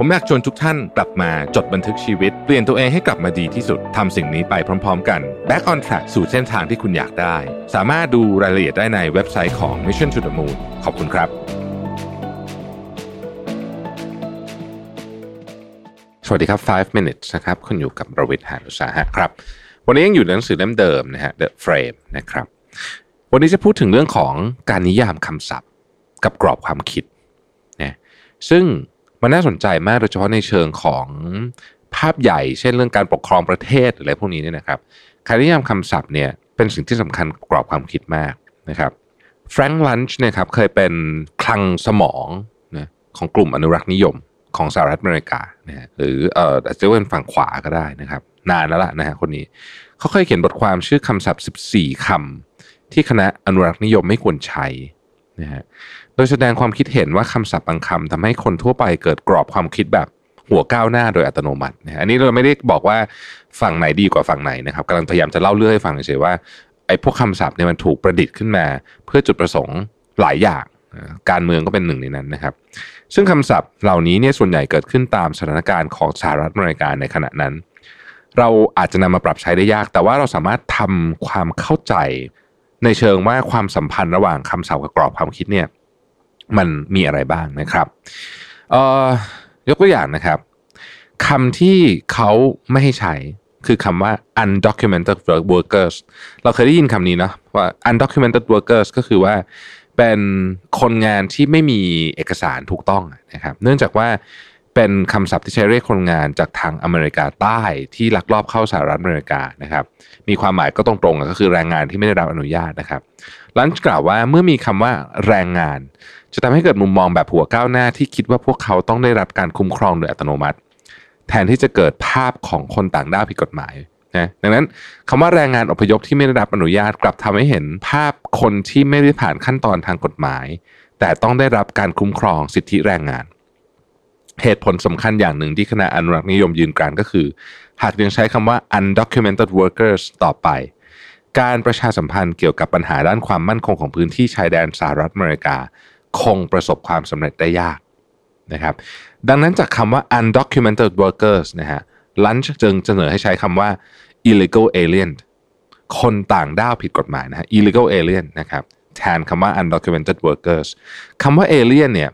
ผมอยากชวนทุกท่านกลับมาจดบันทึกชีวิต เปลี่ยนตัวเองให้กลับมาดีที่สุดทำสิ่งนี้ไปพร้อม ๆ กัน Back on Track สู่เส้นทางที่คุณอยากได้ สามารถดูรายละเอียดได้ในเว็บไซต์ของ Mission to the Moon ขอบคุณครับ สวัสดีครับ 5 minutes นะครับคุณอยู่กับประวิทย์หานุสาหะครับ วันนี้ยังอยู่ในหนังสือเล่มเดิมนะฮะ The Frame นะครับ วันนี้จะพูดถึงเรื่องของการนิยามคำศัพท์ กับกรอบความคิดนะซึ่ง มันน่าสนใจมากโดยเฉพาะในเชิงของภาพใหญ่ เช่นเรื่องการปกครองประเทศอะไรพวกนี้เนี่ยนะครับการนิยามคำศัพท์เนี่ยเป็นสิ่งที่สำคัญกรอบความคิดมากนะครับแฟรงค์ลันช์เนี่ยครับเคยเป็นคลังสมองนะของกลุ่มอนุรักษ์นิยมของสหรัฐอเมริกานะฮะหรือเอ่ออาจจะเป็นฝั่งขวาก็ได้นะครับ นานแล้วล่ะนะฮะคนนี้เขาเคยเขียนบทความชื่อคำศัพท์ 14 คำที่คณะอนุรักษ์นิยมไม่ควรใช้ นะฮะโดยแสดงความคิดเห็นว่าคำศัพท์บางคำทำให้คนทั่วไปเกิดกรอบความคิดแบบหัวก้าวหน้าโดยอัตโนมัตินะอันนี้เราไม่ได้บอกว่าฝั่งไหนดีกว่าฝั่งไหนนะครับกำลังพยายามจะเล่าเรื่องให้ฟังเฉยว่าไอ้พวกคำศัพท์เนี่ยมันถูกประดิษฐ์ขึ้นมา เพื่อจุดประสงค์หลายอย่างการเมืองก็เป็นหนึ่งในนั้นนะครับ ซึ่งคำศัพท์เหล่านี้เนี่ยส่วนใหญ่เกิดขึ้นตามสถานการณ์ของสหรัฐอเมริกาในขณะนั้น เราอาจจะนำมาปรับใช้ได้ยาก แต่ว่าเราสามารถทำความเข้าใจ ในเชิงว่าความสัมพันธ์ระหว่างคำศัพท์กับกรอบความคิดเนี่ยมันมีอะไรบ้างนะครับยกตัวอย่างนะครับคำที่เขาไม่ให้ใช้คือคำว่า undocumented workers เราเคยได้ยินคำนี้เนาะว่า undocumented workers ก็คือว่าเป็นคนงานที่ไม่มีเอกสารถูกต้องนะครับ เนื่องจากว่า เป็นคำศัพท์ที่ใช้เรียกคนงานจากทางอเมริกาใต้ที่ลักลอบเข้าสหรัฐอเมริกานะครับ มีความหมายก็ตรงๆก็คือแรงงานที่ไม่ได้รับอนุญาตนะครับลันช์กล่าวว่าเมื่อมีคำว่าแรงงาน จะทำให้เกิดมุมมองแบบหัวก้าวหน้าที่คิดว่าพวกเขาต้องได้รับการคุ้มครองโดยอัตโนมัติ แทนที่จะเกิดภาพของคนต่างด้าวผิดกฎหมายนะดังนั้นคำว่าแรงงานอพยพที่ไม่ได้รับอนุญาตกลับทำให้เห็นภาพคนที่ไม่ได้ผ่านขั้นตอนทางกฎหมาย แต่ต้องได้รับการคุ้มครองสิทธิแรงงาน เหตุผลสำคัญอย่างหนึ่งที่คณะอนุรักษ์นิยมยืนกรานก็คือ หากยังใช้คำว่า undocumented workers ต่อไป การประชาสัมพันธ์เกี่ยวกับปัญหาด้านความมั่นคงของพื้นที่ชายแดนสหรัฐอเมริกา คงประสบความสำเร็จได้ยากนะครับ ดังนั้นจากคำว่า undocumented workers นะฮะลันช์จึงเสนอให้ใช้คำว่า illegal alien คนต่างด้าวผิดกฎหมายนะฮะ illegal alien นะครับแทนคำว่า undocumented workers คำว่า alien เนี่ย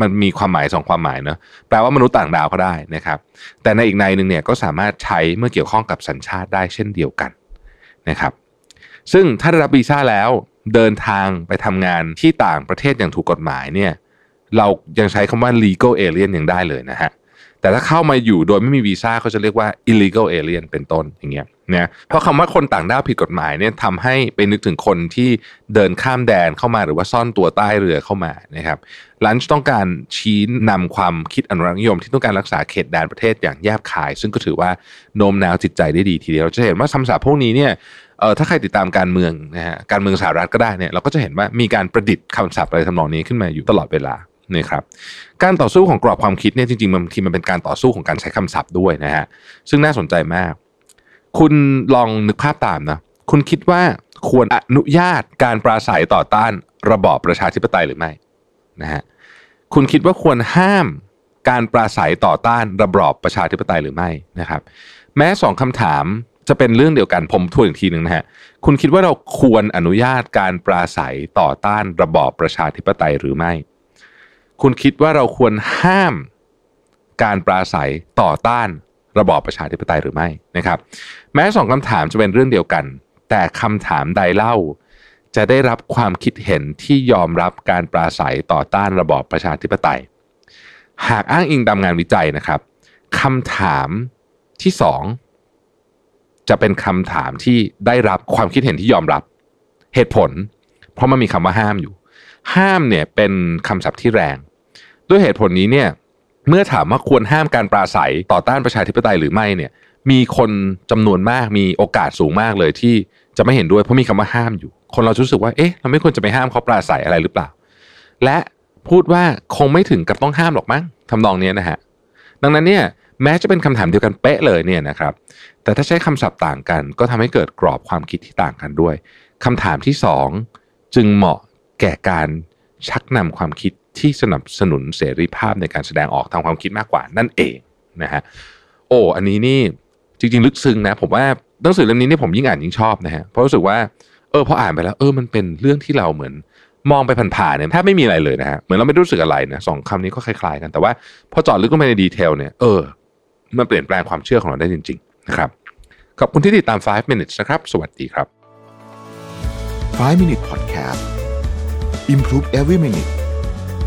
มันมีความหมายสองความหมายเนะแปลว่ามนุษย์ต่างดาวก็ได้นะครับ แต่ในอีกในหนึ่งเนี่ยก็สามารถใช้เมื่อเกี่ยวข้องกับสัญชาติได้เช่นเดียวกันนะครับ ซึ่งถ้าได้รับวีซ่าแล้วเดินทางไปทำงานที่ต่างประเทศอย่างถูกกฎหมายเนี่ยเรายังใช้คำว่า legal alien ยังได้เลยนะฮะ แต่ถ้าเข้ามาอยู่โดยไม่มีวีซ่าเขาจะเรียกว่า illegal alien เป็นต้นอย่างเงี้ยนะเพราะคำว่าคนต่างด้าวผิดกฎหมายเนี่ยทำให้ไปนึกถึงคนที่เดินข้ามแดนเข้ามาหรือว่าซ่อนตัวใต้เรือเข้ามานะครับลันช์ต้องการชี้นำความคิดอนุรักษ์นิยม ที่ต้องการรักษาเขตแดนประเทศอย่างแยบคาย ซึ่งก็ถือว่าโน้มน้าวจิตใจได้ดีทีเดียวเราจะเห็นว่าคำศัพท์พวกนี้เนี่ยเอ่อถ้าใครติดตามการเมืองนะฮะการเมืองสหรัฐก็ได้เนี่ยเราก็จะเห็นว่ามีการประดิษฐ์คำศัพท์อะไรทำนองนี้ขึ้นมาอยู่ตลอดเวลา นะครับการต่อสู้ของกรอบความคิดเนี่ยจริงๆบางทีมันเป็นการต่อสู้ของการใช้คำศัพท์ด้วยนะฮะซึ่งน่าสนใจมาก คุณลองนึกภาพตามนะคุณคิดว่าควรอนุญาตการปราศัยต่อต้านระบอบประชาธิปไตยหรือไม่นะฮะคุณคิดว่าควรห้ามการปราศัยต่อต้านระบอบประชาธิปไตยหรือไม่นะครับ แม้สองคำถามจะเป็นเรื่องเดียวกันผมทวนอีกทีหนึ่งนะฮะคุณคิดว่าเราควรอนุญาตการปราศัยต่อต้านระบอบประชาธิปไตยหรือไม่ คุณคิดว่าเราควรห้ามการปราศัยต่อต้านระบอบประชาธิปไตยหรือไม่นะครับ แม้สองคำถามจะเป็นเรื่องเดียวกัน แต่คำถามใดเล่า จะได้รับความคิดเห็นที่ยอมรับการปราศัยต่อต้านระบอบประชาธิปไตย หากอ้างอิงตามงานวิจัยนะครับคำถามที่สองจะเป็นคำถามที่ได้รับความคิดเห็นที่ยอมรับเหตุผล เพราะมันมีคำว่าห้ามอยู่ ห้ามเนี่ยเป็นคำศัพท์ที่แรง ด้วยเหตุผลนี้เนี่ยเมื่อถามว่าควรห้ามการปราศัยต่อต้านประชาธิปไตยหรือไม่เนี่ยมีคนจำนวนมากมีโอกาสสูงมากเลยที่จะไม่เห็นด้วยเพราะมีคำว่าห้ามอยู่ คนเรารู้สึกว่าเอ๊ะเราไม่ควรจะไปห้ามเขาปราศัยอะไรหรือเปล่า และพูดว่าคงไม่ถึงกับต้องห้ามหรอกมั้งทำนองเนี้ยนะฮะดังนั้นเนี่ยแม้จะเป็นคำถามเดียวกันเป๊ะเลยเนี่ยนะครับแต่ถ้าใช้คำศัพท์ต่างกัน ก็ทำให้เกิดกรอบความคิดที่ต่างกันด้วยคำถามที่สองจึงเหมาะแก่การชักนำความคิด ที่สนับสนุนเสรีภาพในการแสดงออกทางความคิดมากกว่านั่นเองนะฮะโอ้อันนี้นี่จริง ๆ ลึกซึ้งนะ ผมว่าหนังสือเล่มนี้นี่ผมยิ่งอ่านยิ่งชอบนะฮะเพราะรู้สึกว่าเออพออ่านไปแล้ว เออมันเป็นเรื่องที่เราเหมือนมองไปผ่านๆเนี่ยแทบไม่มีอะไรเลยนะฮะเหมือนเราไม่รู้สึกอะไรนะสองคำนี้ก็คล้ายๆกันแต่ว่าพอเจาะลึกลงไปในดีเทลเนี่ยเออมันเปลี่ยนแปลงความเชื่อของเราได้จริง ๆ นะครับขอบคุณที่ติดตาม 5 minutes นะครับ สวัสดีครับ 5 Minute Podcast Improve Every Minute